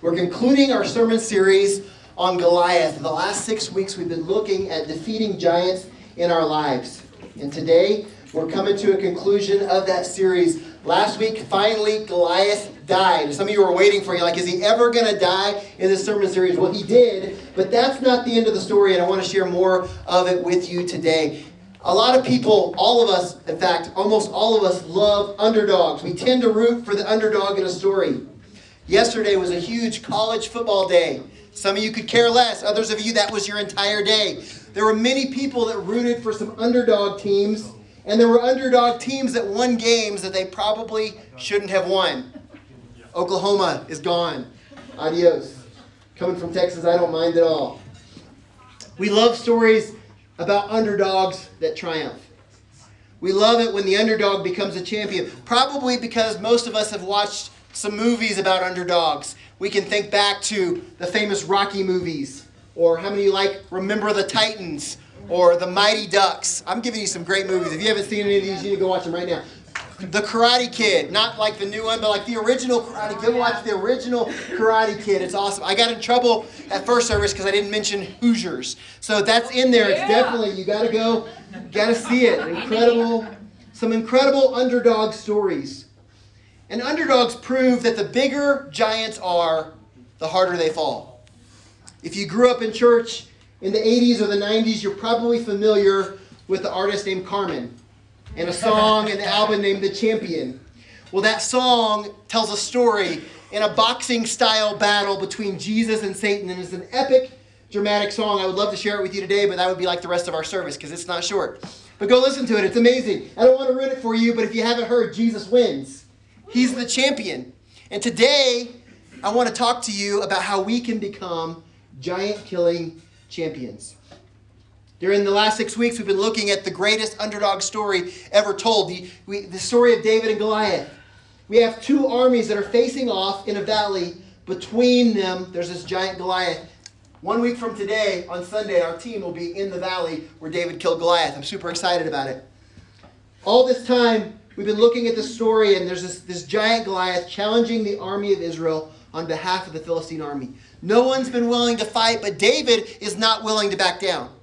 We're concluding our sermon series on Goliath. The last six weeks we've been looking at defeating giants in our lives. And today we're coming to a conclusion of that series. Last week, finally, Goliath died. Some of you were waiting for you, like, is he ever going to die in this sermon series? Well, he did, but that's not the end of the story, and I want to share more of it with you today. A lot of people, all of us, in fact, almost all of us love underdogs. We tend to root for the underdog in a story. Yesterday was a huge college football day. Some of you could care less. Others of you, that was your entire day. There were many people that rooted for some underdog teams, and there were underdog teams that won games that they probably shouldn't have won. Oklahoma is gone. Adios. Coming from Texas, I don't mind at all. We love stories about underdogs that triumph. We love it when the underdog becomes a champion, probably because most of us have watched some movies about underdogs. We can think back to the famous Rocky movies, or how many you like Remember the Titans, or The Mighty Ducks. I'm giving you some great movies. If you haven't seen any of these, you need to go watch them right now. The Karate Kid, not like the new one, but like the original Karate Kid. Go watch the original Karate Kid. It's awesome. I got in trouble at first service because I didn't mention Hoosiers. So that's in there. It's definitely, you got to go, got to see it. Incredible, some incredible underdog stories. And underdogs prove that the bigger giants are, the harder they fall. If you grew up in church in the 80s or the 90s, you're probably familiar with the artist named Carmen and a song and the album named The Champion. Well, that song tells a story in a boxing style battle between Jesus and Satan, and it's an epic, dramatic song. I would love to share it with you today, but that would be like the rest of our service because it's not short. But go listen to it, it's amazing. I don't want to ruin it for you, but if you haven't heard, Jesus wins. He's the champion. And today, I want to talk to you about how we can become giant killing champions. During the last six weeks, we've been looking at the greatest underdog story ever told the, we, the story of David and Goliath. We have two armies that are facing off in a valley. Between them, there's this giant Goliath. One week from today, on Sunday, our team will be in the valley where David killed Goliath. I'm super excited about it. All this time, We've been looking at this story, and there's this, this giant Goliath challenging the army of Israel on behalf of the Philistine army. No one's been willing to fight, but David is not willing to back down.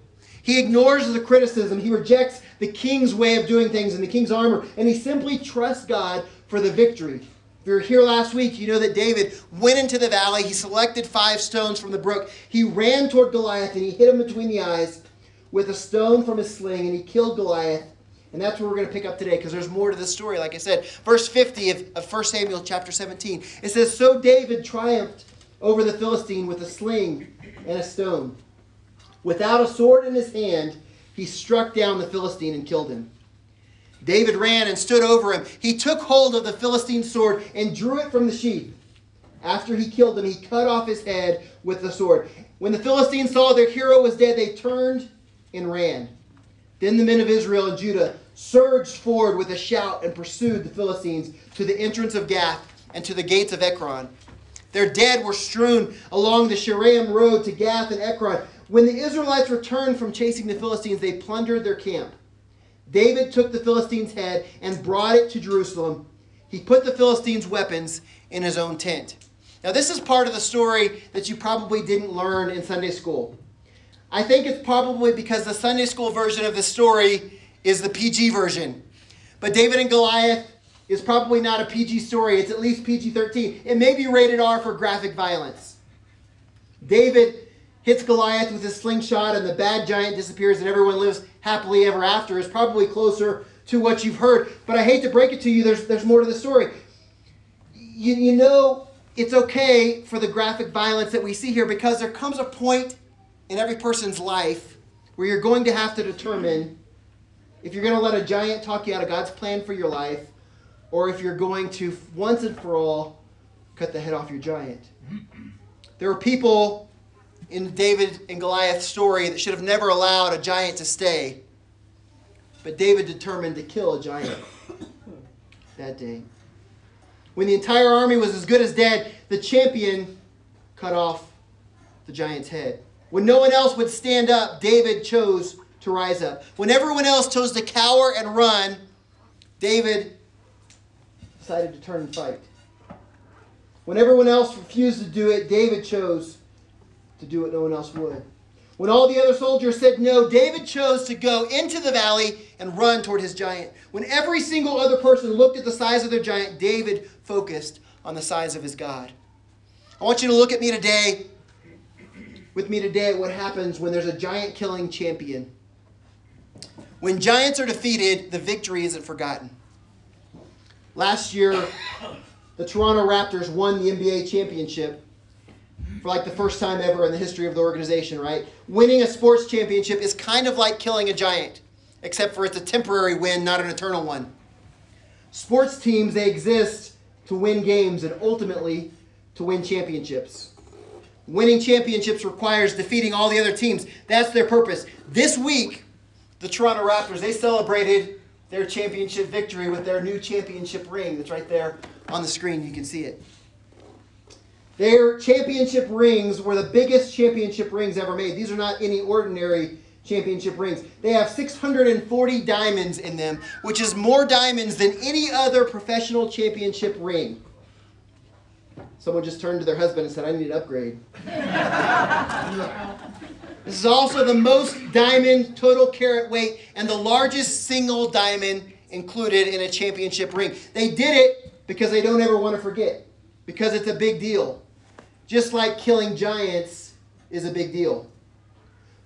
He ignores the criticism, he rejects the king's way of doing things and the king's armor, and he simply trusts God for the victory. If you were here last week, you know that David went into the valley. He selected five stones from the brook. He ran toward Goliath and he hit him between the eyes with a stone from his sling, and he killed Goliath and that's where we're going to pick up today because there's more to the story, like I said. Verse 50 of, of 1 Samuel chapter 17. It says, So David triumphed over the Philistine with a sling and a stone. Without a sword in his hand, he struck down the Philistine and killed him. David ran and stood over him. He took hold of the Philistine's sword and drew it from the sheath. After he killed him, he cut off his head with the sword. When the Philistines saw their hero was dead, they turned and ran. Then the men of Israel and Judah surged forward with a shout and pursued the Philistines to the entrance of Gath and to the gates of Ekron. Their dead were strewn along the Shaaraim road to Gath and Ekron. When the Israelites returned from chasing the Philistines, they plundered their camp. David took the Philistines' head and brought it to Jerusalem. He put the Philistines' weapons in his own tent. Now, this is part of the story that you probably didn't learn in Sunday school. I think it's probably because the Sunday school version of the story is the PG version. But David and Goliath is probably not a PG story. It's at least PG 13. It may be rated R for graphic violence. David hits Goliath with his slingshot, and the bad giant disappears, and everyone lives happily ever after, is probably closer to what you've heard. But I hate to break it to you, there's, there's more to the story. You, you know, it's okay for the graphic violence that we see here because there comes a point in every person's life where you're going to have to determine if you're going to let a giant talk you out of God's plan for your life, or if you're going to once and for all cut the head off your giant. There were people in David and Goliath's story that should have never allowed a giant to stay. But David determined to kill a giant that day. When the entire army was as good as dead, the champion cut off the giant's head. When no one else would stand up, David chose to rise up. When everyone else chose to cower and run, David decided to turn and fight. When everyone else refused to do it, David chose to do what no one else would. When all the other soldiers said no, David chose to go into the valley and run toward his giant. When every single other person looked at the size of their giant, David focused on the size of his God. I want you to look at me today, with me today, at what happens when there's a giant killing champion. When giants are defeated, the victory isn't forgotten. Last year, the Toronto Raptors won the NBA championship for like the first time ever in the history of the organization, right? Winning a sports championship is kind of like killing a giant, except for it's a temporary win, not an eternal one. Sports teams, they exist to win games and ultimately to win championships. Winning championships requires defeating all the other teams. That's their purpose. This week, the Toronto Raptors, they celebrated their championship victory with their new championship ring that's right there on the screen. You can see it. Their championship rings were the biggest championship rings ever made. These are not any ordinary championship rings. They have 640 diamonds in them, which is more diamonds than any other professional championship ring. Someone just turned to their husband and said, I need an upgrade. this is also the most diamond total carat weight and the largest single diamond included in a championship ring. They did it because they don't ever want to forget, because it's a big deal. Just like killing giants is a big deal.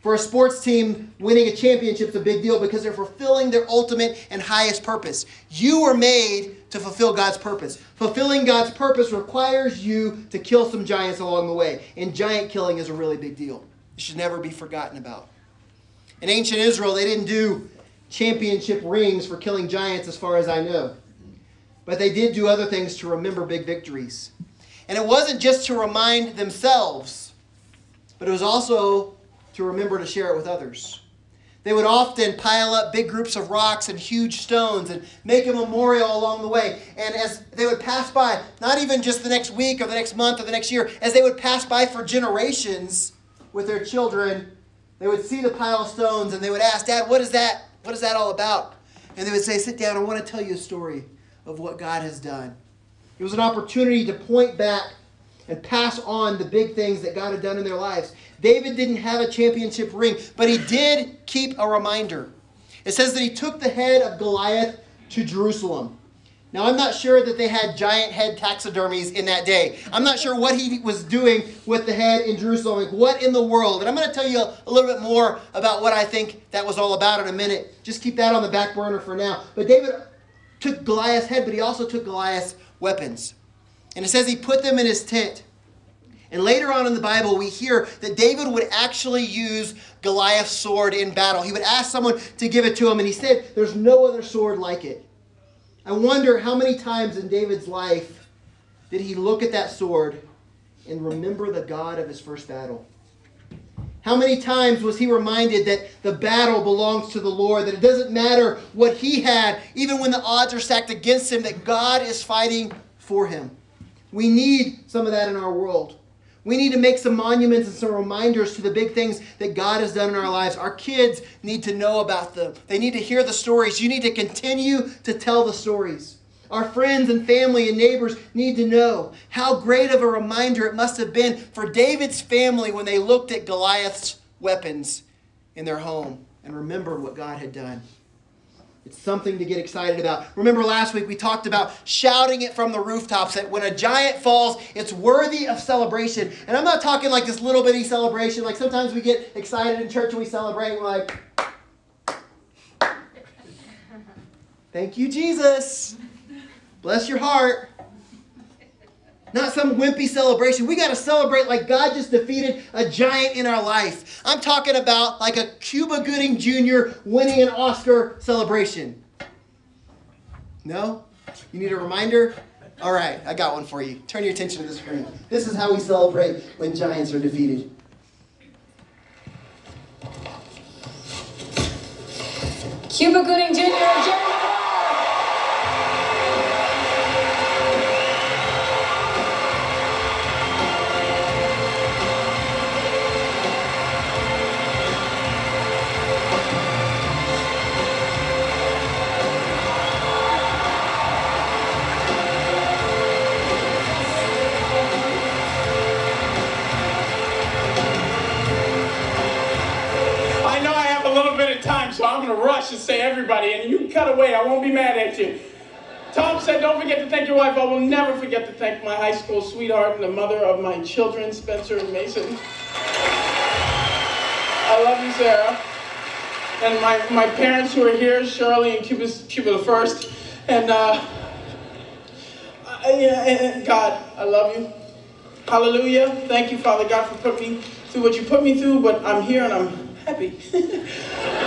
For a sports team, winning a championship is a big deal because they're fulfilling their ultimate and highest purpose. You were made to fulfill God's purpose. Fulfilling God's purpose requires you to kill some giants along the way. And giant killing is a really big deal. It should never be forgotten about. In ancient Israel, they didn't do championship rings for killing giants, as far as I know. But they did do other things to remember big victories. And it wasn't just to remind themselves, but it was also to remember to share it with others. They would often pile up big groups of rocks and huge stones and make a memorial along the way. And as they would pass by, not even just the next week or the next month or the next year, as they would pass by for generations with their children, they would see the pile of stones and they would ask, Dad, what is that? What is that all about? And they would say, Sit down, I want to tell you a story of what God has done. It was an opportunity to point back and pass on the big things that God had done in their lives. David didn't have a championship ring, but he did keep a reminder. It says that he took the head of Goliath to Jerusalem. Now, I'm not sure that they had giant head taxidermies in that day. I'm not sure what he was doing with the head in Jerusalem. Like, what in the world? And I'm going to tell you a little bit more about what I think that was all about in a minute. Just keep that on the back burner for now. But David took Goliath's head, but he also took Goliath's weapons. And it says he put them in his tent. And later on in the Bible, we hear that David would actually use Goliath's sword in battle. He would ask someone to give it to him, and he said, There's no other sword like it. I wonder how many times in David's life did he look at that sword and remember the God of his first battle? How many times was he reminded that the battle belongs to the Lord, that it doesn't matter what he had, even when the odds are stacked against him, that God is fighting for him? We need some of that in our world. We need to make some monuments and some reminders to the big things that God has done in our lives. Our kids need to know about them. They need to hear the stories. You need to continue to tell the stories. Our friends and family and neighbors need to know how great of a reminder it must have been for David's family when they looked at Goliath's weapons in their home and remembered what God had done. It's something to get excited about. Remember last week we talked about shouting it from the rooftops that when a giant falls, it's worthy of celebration. And I'm not talking like this little bitty celebration. Like sometimes we get excited in church and we celebrate and we're like, Thank you, Jesus. Bless your heart. Not some wimpy celebration. We got to celebrate like God just defeated a giant in our life. I'm talking about like a Cuba Gooding Jr. winning an Oscar celebration. No? You need a reminder? All right, I got one for you. Turn your attention to the screen. This is how we celebrate when giants are defeated. Cuba Gooding Jr. rush and say everybody, and you cut away. I won't be mad at you. Tom said, Don't forget to thank your wife. I will never forget to thank my high school sweetheart and the mother of my children, Spencer and Mason. I love you, Sarah. And my, my parents who are here, Shirley and Cuba, Cuba the First. And, uh, I, and God, I love you. Hallelujah. Thank you, Father God, for putting me through what you put me through, but I'm here and I'm happy.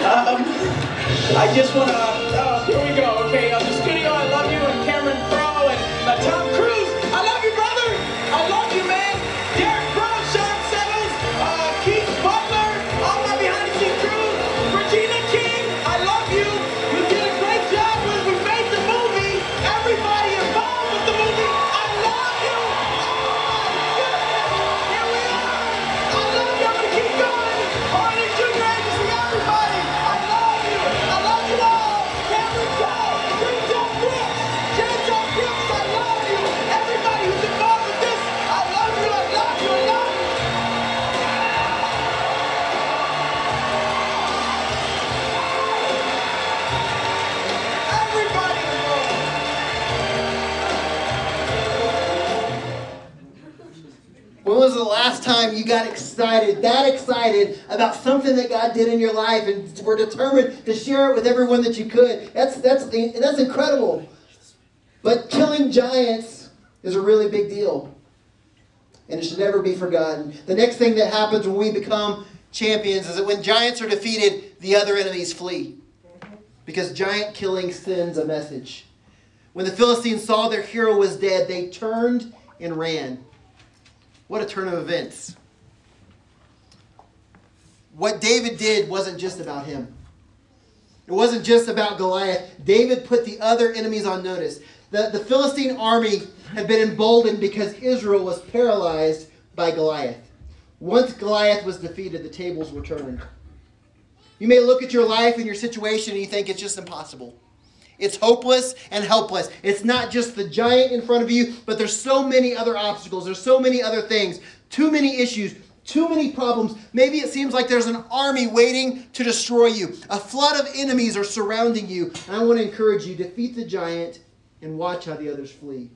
um, I just want to, uh, here we go, okay? Uh, the studio, I love you, and Cameron Crowe, and uh, Tom Cruise, excited, about something that God did in your life and were determined to share it with everyone that you could? That's, that's, that's incredible. But killing giants is a really big deal. And it should never be forgotten. The next thing that happens when we become champions is that when giants are defeated, the other enemies flee. Because giant killing sends a message. When the Philistines saw their hero was dead, they turned and ran. What a turn of events. What David did wasn't just about him. It wasn't just about Goliath. David put the other enemies on notice. The, the Philistine army had been emboldened because Israel was paralyzed by Goliath. Once Goliath was defeated, the tables were turned. You may look at your life and your situation and you think it's just impossible. It's hopeless and helpless. It's not just the giant in front of you, but there's so many other obstacles. There's so many other things. Too many issues. Too many problems. Maybe it seems like there's an army waiting to destroy you. A flood of enemies are surrounding you. And I want to encourage you defeat the giant and watch how the others flee.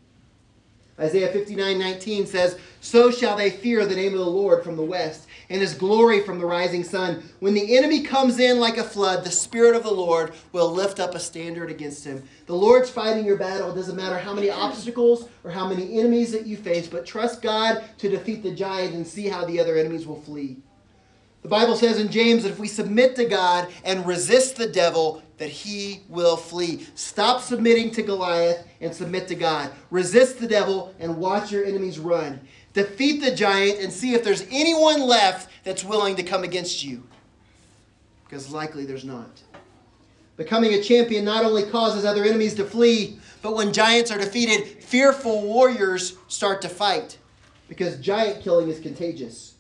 Isaiah 59 19 says, So shall they fear the name of the Lord from the west, and his glory from the rising sun. When the enemy comes in like a flood, the Spirit of the Lord will lift up a standard against him. The Lord's fighting your battle. It doesn't matter how many obstacles or how many enemies that you face, but trust God to defeat the giant and see how the other enemies will flee. The Bible says in James that if we submit to God and resist the devil, that he will flee. Stop submitting to Goliath and submit to God. Resist the devil and watch your enemies run. Defeat the giant and see if there's anyone left that's willing to come against you. Because likely there's not. Becoming a champion not only causes other enemies to flee, but when giants are defeated, fearful warriors start to fight. Because giant killing is contagious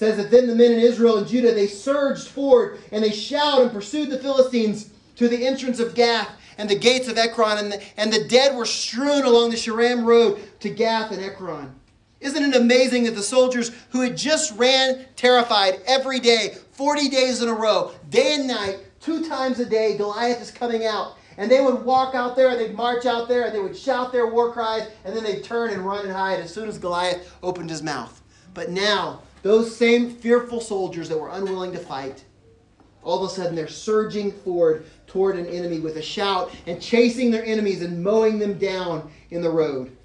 says that then the men in Israel and Judah they surged forward and they shouted and pursued the Philistines to the entrance of Gath and the gates of Ekron and the, and the dead were strewn along the Sharam road to Gath and Ekron. Isn't it amazing that the soldiers who had just ran terrified every day, 40 days in a row, day and night, two times a day, Goliath is coming out. And they would walk out there, and they'd march out there, and they would shout their war cries, and then they'd turn and run and hide as soon as Goliath opened his mouth. But now, those same fearful soldiers that were unwilling to fight, all of a sudden they're surging forward toward an enemy with a shout and chasing their enemies and mowing them down in the road.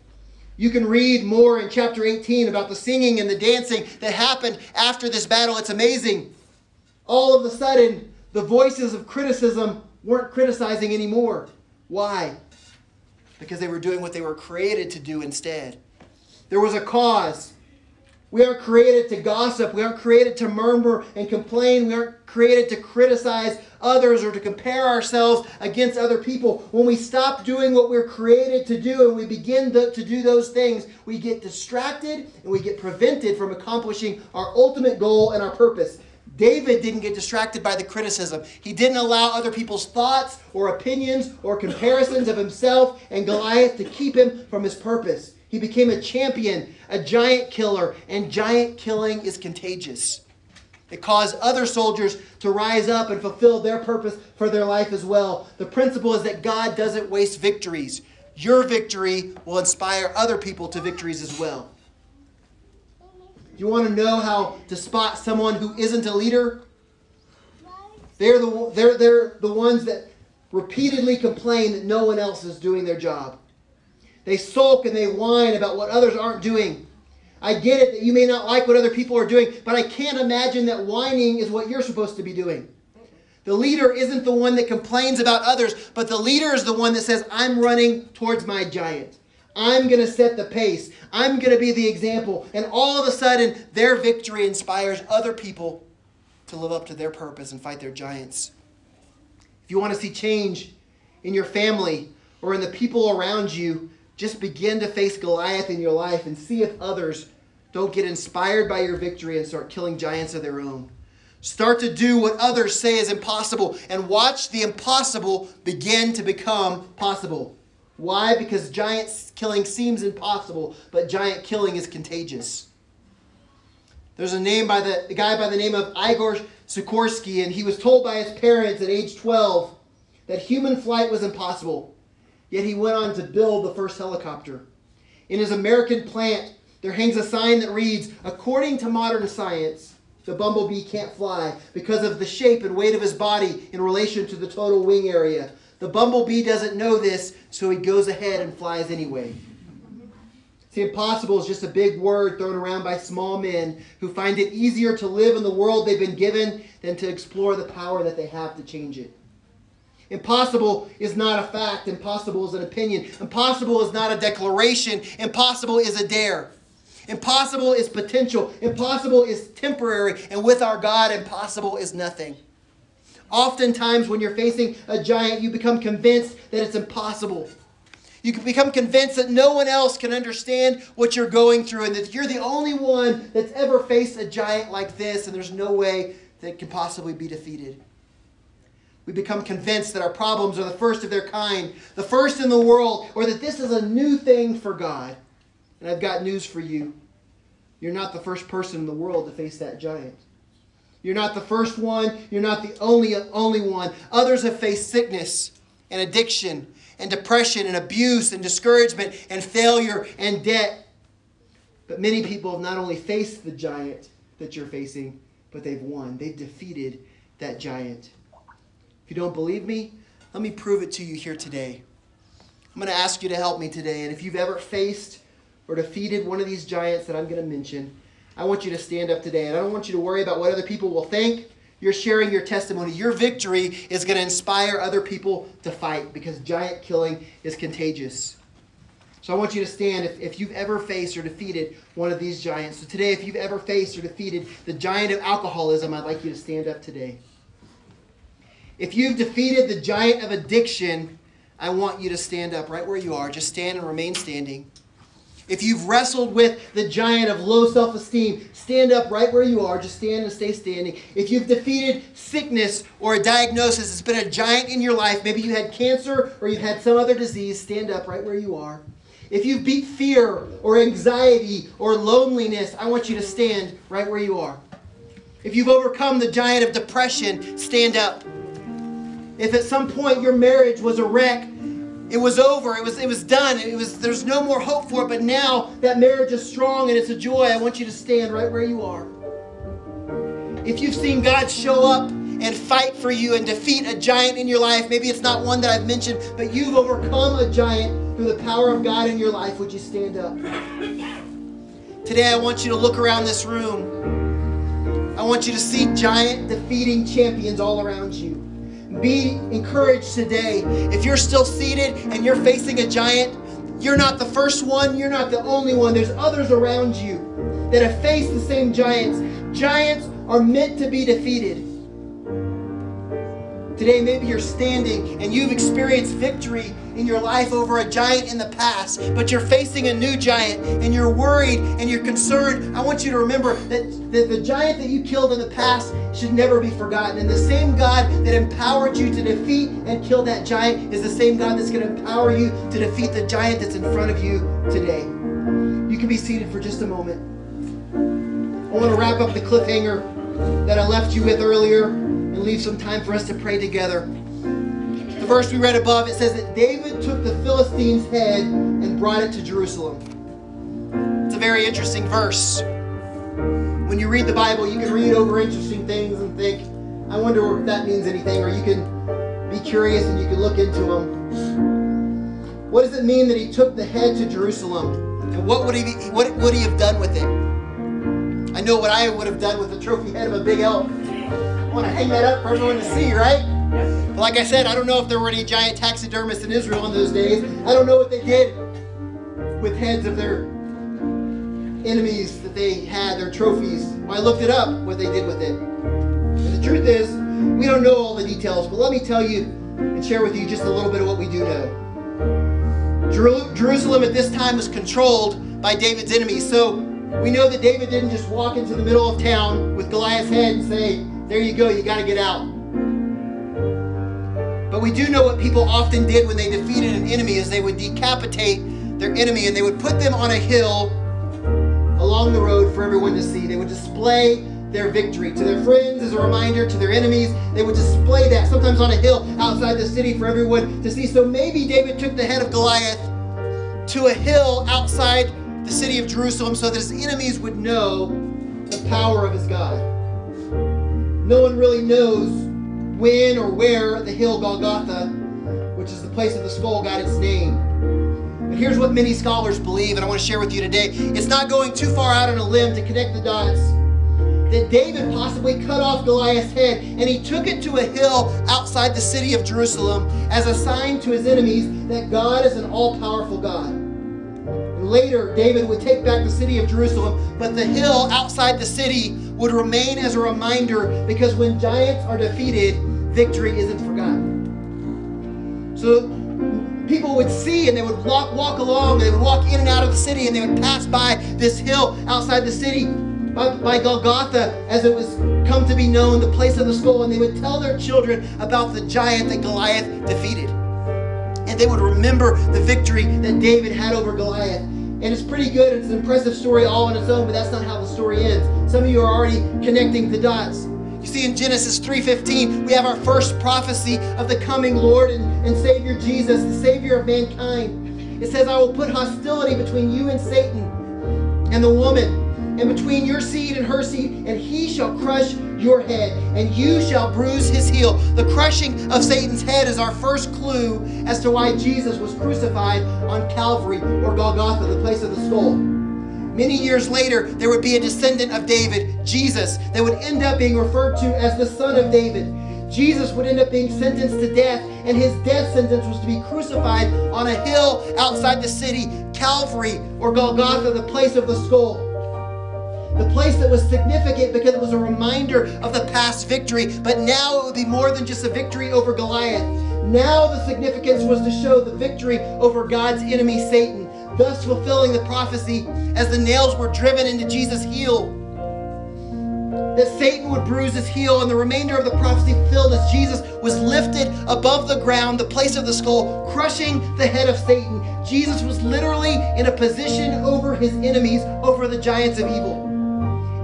You can read more in chapter 18 about the singing and the dancing that happened after this battle. It's amazing. All of a sudden, the voices of criticism weren't criticizing anymore. Why? Because they were doing what they were created to do instead. There was a cause. We aren't created to gossip. We aren't created to murmur and complain. We aren't created to criticize others or to compare ourselves against other people. When we stop doing what we're created to do and we begin to, to do those things, we get distracted and we get prevented from accomplishing our ultimate goal and our purpose. David didn't get distracted by the criticism. He didn't allow other people's thoughts or opinions or comparisons of himself and Goliath to keep him from his purpose. He became a champion, a giant killer, and giant killing is contagious. It caused other soldiers to rise up and fulfill their purpose for their life as well. The principle is that God doesn't waste victories. Your victory will inspire other people to victories as well. You want to know how to spot someone who isn't a leader? They're the, they're, they're the ones that repeatedly complain that no one else is doing their job. They sulk and they whine about what others aren't doing. I get it that you may not like what other people are doing, but I can't imagine that whining is what you're supposed to be doing. The leader isn't the one that complains about others, but the leader is the one that says, I'm running towards my giant. I'm going to set the pace. I'm going to be the example. And all of a sudden, their victory inspires other people to live up to their purpose and fight their giants. If you want to see change in your family or in the people around you, just begin to face Goliath in your life and see if others don't get inspired by your victory and start killing giants of their own. Start to do what others say is impossible and watch the impossible begin to become possible. Why? Because giant killing seems impossible, but giant killing is contagious. There's a name by the a guy by the name of Igor Sikorsky, and he was told by his parents at age 12 that human flight was impossible. Yet he went on to build the first helicopter. In his American plant, there hangs a sign that reads, According to modern science, the bumblebee can't fly because of the shape and weight of his body in relation to the total wing area. The bumblebee doesn't know this, so he goes ahead and flies anyway. See, impossible is just a big word thrown around by small men who find it easier to live in the world they've been given than to explore the power that they have to change it. Impossible is not a fact. Impossible is an opinion. Impossible is not a declaration. Impossible is a dare. Impossible is potential. Impossible is temporary. And with our God, impossible is nothing. Oftentimes, when you're facing a giant, you become convinced that it's impossible. You can become convinced that no one else can understand what you're going through and that you're the only one that's ever faced a giant like this, and there's no way that it can possibly be defeated. We become convinced that our problems are the first of their kind, the first in the world, or that this is a new thing for God. And I've got news for you. You're not the first person in the world to face that giant. You're not the first one. You're not the only, only one. Others have faced sickness and addiction and depression and abuse and discouragement and failure and debt. But many people have not only faced the giant that you're facing, but they've won. They've defeated that giant. If you don't believe me, let me prove it to you here today. I'm going to ask you to help me today. And if you've ever faced or defeated one of these giants that I'm going to mention, I want you to stand up today. And I don't want you to worry about what other people will think. You're sharing your testimony. Your victory is going to inspire other people to fight because giant killing is contagious. So I want you to stand if, if you've ever faced or defeated one of these giants. So today, if you've ever faced or defeated the giant of alcoholism, I'd like you to stand up today. If you've defeated the giant of addiction, I want you to stand up right where you are. Just stand and remain standing. If you've wrestled with the giant of low self esteem, stand up right where you are. Just stand and stay standing. If you've defeated sickness or a diagnosis, that's been a giant in your life, maybe you had cancer or you've had some other disease, stand up right where you are. If you've beat fear or anxiety or loneliness, I want you to stand right where you are. If you've overcome the giant of depression, stand up. If at some point your marriage was a wreck, it was over, it was it was done, it was there's no more hope for it, but now that marriage is strong and it's a joy, I want you to stand right where you are. If you've seen God show up and fight for you and defeat a giant in your life, maybe it's not one that I've mentioned, but you've overcome a giant through the power of God in your life, would you stand up? Today I want you to look around this room. I want you to see giant defeating champions all around you. Be encouraged today. If you're still seated and you're facing a giant, you're not the first one, you're not the only one. There's others around you that have faced the same giants. Giants are meant to be defeated. Today, maybe you're standing and you've experienced victory in your life over a giant in the past, but you're facing a new giant and you're worried and you're concerned. I want you to remember that the, the giant that you killed in the past should never be forgotten. And the same God that empowered you to defeat and kill that giant is the same God that's going to empower you to defeat the giant that's in front of you today. You can be seated for just a moment. I want to wrap up the cliffhanger that I left you with earlier and leave some time for us to pray together. The verse we read above, it says that David took the Philistine's head and brought it to Jerusalem. It's a very interesting verse. When you read the Bible, you can read over interesting things and think, I wonder if that means anything, or you can be curious and you can look into them. What does it mean that he took the head to Jerusalem? And what would he, be, what would he have done with it? I know what I would have done with the trophy head of a big elk. Want to hang that up for everyone to see, right? But like I said, I don't know if there were any giant taxidermists in Israel in those days. I don't know what they did with heads of their enemies that they had, their trophies. Well, I looked it up, what they did with it. And the truth is, we don't know all the details, but let me tell you and share with you just a little bit of what we do know. Jerusalem at this time was controlled by David's enemies. So we know that David didn't just walk into the middle of town with Goliath's head and say, There you go, you got to get out. But we do know what people often did when they defeated an enemy is they would decapitate their enemy and they would put them on a hill along the road for everyone to see. They would display their victory to their friends as a reminder, to their enemies. They would display that sometimes on a hill outside the city for everyone to see. So maybe David took the head of Goliath to a hill outside the city of Jerusalem so that his enemies would know the power of his God. No one really knows when or where the hill Golgotha, which is the place of the skull, got its name. But here's what many scholars believe, and I want to share with you today. It's not going too far out on a limb to connect the dots. That David possibly cut off Goliath's head and he took it to a hill outside the city of Jerusalem as a sign to his enemies that God is an all powerful God. Later, David would take back the city of Jerusalem, but the hill outside the city would remain as a reminder because when giants are defeated, victory isn't forgotten. So people would see and they would walk, walk along they would walk in and out of the city and they would pass by this hill outside the city by, by Golgotha as it was come to be known, the place of the skull, and they would tell their children about the giant that Goliath defeated. And they would remember the victory that David had over Goliath. And it's pretty good. It's an impressive story all on its own, but that's not how the story ends. Some of you are already connecting the dots. You see, in Genesis 3.15, we have our first prophecy of the coming Lord and, and Savior Jesus, the Savior of mankind. It says, I will put hostility between you and Satan and the woman, and between your seed and her seed, and he shall crush your head, and you shall bruise his heel. The crushing of Satan's head is our first clue as to why Jesus was crucified on Calvary or Golgotha, the place of the skull. Many years later, there would be a descendant of David, Jesus, that would end up being referred to as the Son of David. Jesus would end up being sentenced to death, and his death sentence was to be crucified on a hill outside the city, Calvary or Golgotha, the place of the skull. The place that was significant because it was a reminder of the past victory, but now it would be more than just a victory over Goliath. Now the significance was to show the victory over God's enemy, Satan thus fulfilling the prophecy as the nails were driven into Jesus' heel. That Satan would bruise his heel, and the remainder of the prophecy fulfilled as Jesus was lifted above the ground, the place of the skull, crushing the head of Satan. Jesus was literally in a position over his enemies, over the giants of evil.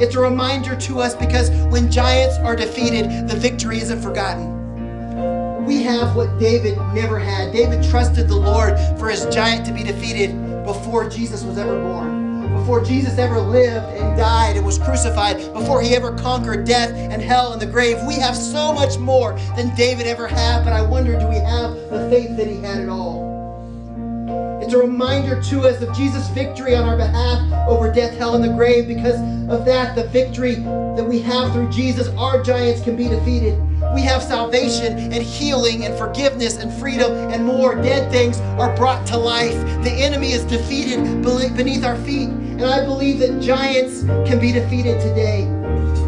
It's a reminder to us because when giants are defeated, the victory isn't forgotten we have what David never had. David trusted the Lord for his giant to be defeated before Jesus was ever born, before Jesus ever lived and died and was crucified, before he ever conquered death and hell and the grave. We have so much more than David ever had, but I wonder do we have the faith that he had at all? It's a reminder to us of Jesus' victory on our behalf over death, hell, and the grave. Because of that, the victory that we have through Jesus, our giants can be defeated we have salvation and healing and forgiveness and freedom and more. Dead things are brought to life. The enemy is defeated beneath our feet. And I believe that giants can be defeated today.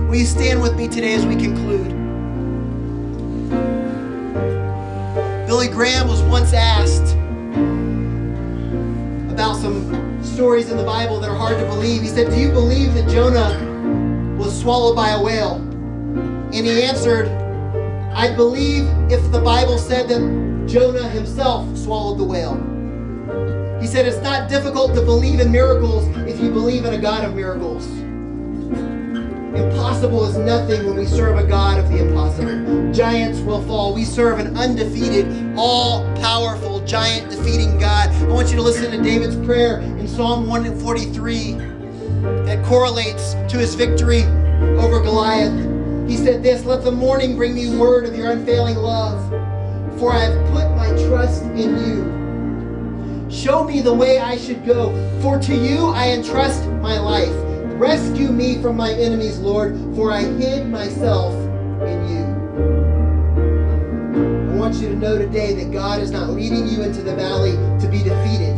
Will you stand with me today as we conclude? Billy Graham was once asked about some stories in the Bible that are hard to believe. He said, Do you believe that Jonah was swallowed by a whale? And he answered, I believe if the Bible said that Jonah himself swallowed the whale. He said it's not difficult to believe in miracles if you believe in a God of miracles. Impossible is nothing when we serve a God of the impossible. Giants will fall. We serve an undefeated, all powerful, giant defeating God. I want you to listen to David's prayer in Psalm 143 that correlates to his victory over Goliath. He said this Let the morning bring me word of your unfailing love, for I have put my trust in you. Show me the way I should go, for to you I entrust my life. Rescue me from my enemies, Lord, for I hid myself in you. I want you to know today that God is not leading you into the valley to be defeated.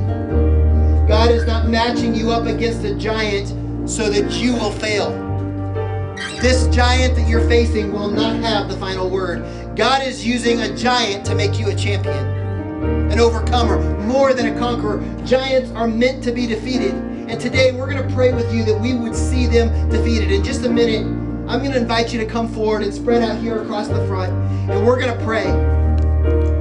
God is not matching you up against a giant so that you will fail. This giant that you're facing will not have the final word. God is using a giant to make you a champion, an overcomer, more than a conqueror. Giants are meant to be defeated. And today we're going to pray with you that we would see them defeated. In just a minute, I'm going to invite you to come forward and spread out here across the front, and we're going to pray.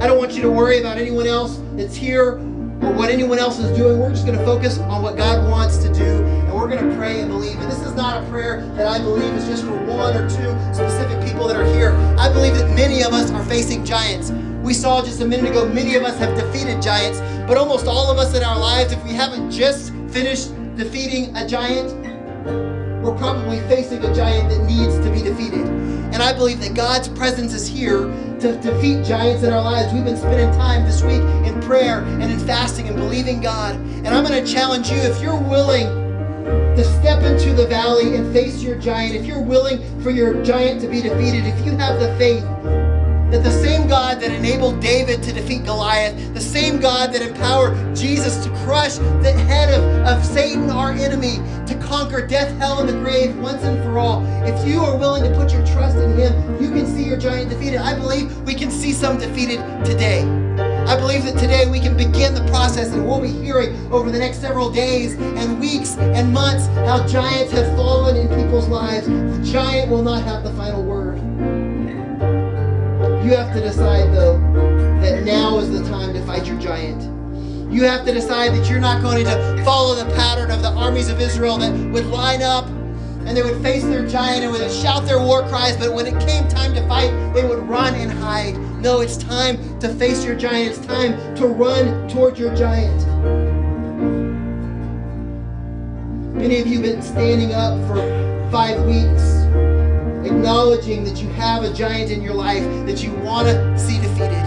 I don't want you to worry about anyone else that's here or what anyone else is doing. We're just going to focus on what God wants to do, and we're going to pray and believe. And this is not a prayer that I believe is just for one or two specific people that are here. I believe that many of us are facing giants. We saw just a minute ago, many of us have defeated giants, but almost all of us in our lives, if we haven't just finished defeating a giant, we're probably facing a giant that needs to be defeated. And I believe that God's presence is here to defeat giants in our lives. We've been spending time this week in prayer and in fasting and believing God. And I'm going to challenge you if you're willing to step into the valley and face your giant, if you're willing for your giant to be defeated, if you have the faith that the God that enabled David to defeat Goliath, the same God that empowered Jesus to crush the head of, of Satan, our enemy, to conquer death, hell, and the grave once and for all, if you are willing to put your trust in Him, you can see your giant defeated. I believe we can see some defeated today. I believe that today we can begin the process and we'll be hearing over the next several days and weeks and months how giants have fallen in people's lives. The giant will not have the final word. You have to decide, though, that now is the time to fight your giant. You have to decide that you're not going to follow the pattern of the armies of Israel that would line up and they would face their giant and would shout their war cries, but when it came time to fight, they would run and hide. No, it's time to face your giant. It's time to run toward your giant. Many of you have been standing up for five weeks acknowledging that you have a giant in your life that you want to see defeated.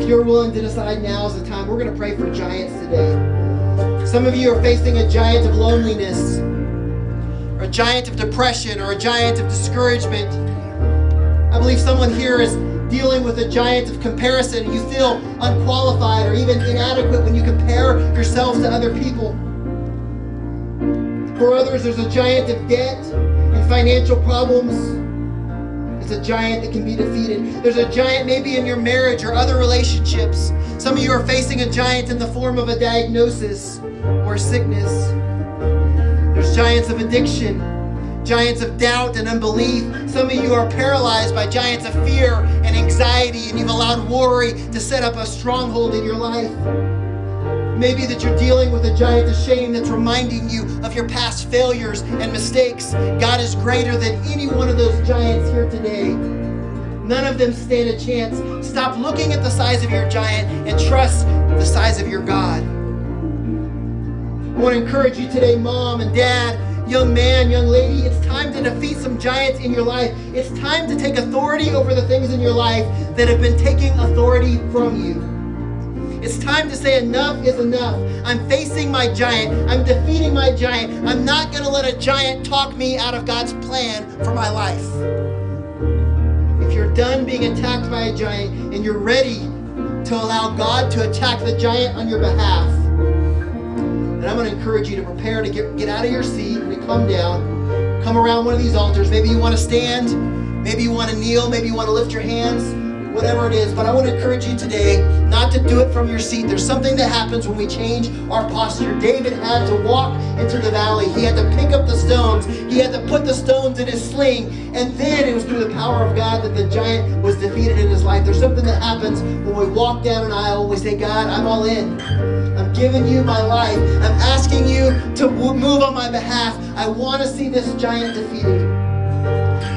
If you're willing to decide now is the time, we're going to pray for giants today. Some of you are facing a giant of loneliness, or a giant of depression, or a giant of discouragement. I believe someone here is dealing with a giant of comparison. You feel unqualified or even inadequate when you compare yourselves to other people. For others, there's a giant of debt financial problems. It's a giant that can be defeated. There's a giant maybe in your marriage or other relationships. Some of you are facing a giant in the form of a diagnosis or sickness. There's giants of addiction, giants of doubt and unbelief. Some of you are paralyzed by giants of fear and anxiety, and you've allowed worry to set up a stronghold in your life. Maybe that you're dealing with a giant of shame that's reminding you of your past failures and mistakes. God is greater than any one of those giants here today. None of them stand a chance. Stop looking at the size of your giant and trust the size of your God. I want to encourage you today, mom and dad, young man, young lady, it's time to defeat some giants in your life. It's time to take authority over the things in your life that have been taking authority from you. It's time to say enough is enough. I'm facing my giant. I'm defeating my giant. I'm not going to let a giant talk me out of God's plan for my life. If you're done being attacked by a giant and you're ready to allow God to attack the giant on your behalf, then I'm going to encourage you to prepare to get, get out of your seat and to come down. Come around one of these altars. Maybe you want to stand. Maybe you want to kneel. Maybe you want to lift your hands whatever it is. But I want to encourage you today not to do it from your seat. There's something that happens when we change our posture. David had to walk into the valley. He had to pick up the stones. He had to put the stones in his sling, and then it was through the power of God that the giant was defeated in his life. There's something that happens when we walk down an aisle we say, God, I'm all in. I'm giving you my life. I'm asking you to move on my behalf. I want to see this giant defeated.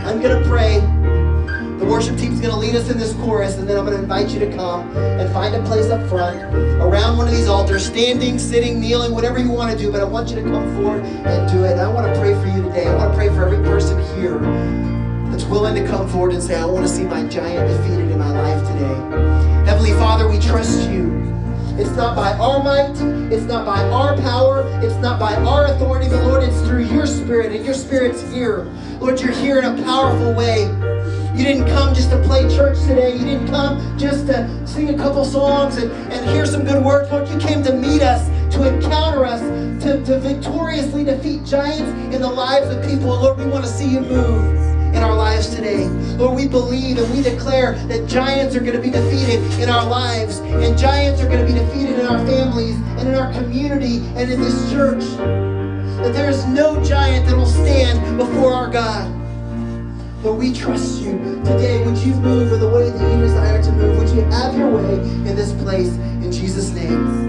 I'm going to pray. The worship team's going to lead us in this chorus, and then I'm going to invite you to come and find a place up front around one of these altars, standing, sitting, kneeling, whatever you want to do. But I want you to come forward and do it. And I want to pray for you today. I want to pray for every person here that's willing to come forward and say, I want to see my giant defeated in my life today. Heavenly Father, we trust you. It's not by our might, it's not by our power, it's not by our authority, but Lord, it's through your spirit, and your spirit's here. Lord, you're here in a powerful way. You didn't come just to play church today. You didn't come just to sing a couple songs and, and hear some good words. Lord, you came to meet us, to encounter us, to, to victoriously defeat giants in the lives of people. Lord, we want to see you move in our lives. Lord, we believe and we declare that giants are going to be defeated in our lives, and giants are going to be defeated in our families, and in our community, and in this church. That there is no giant that will stand before our God. Lord, we trust you. Today, would you move in the way that you desire to move? Would you have your way in this place? In Jesus' name.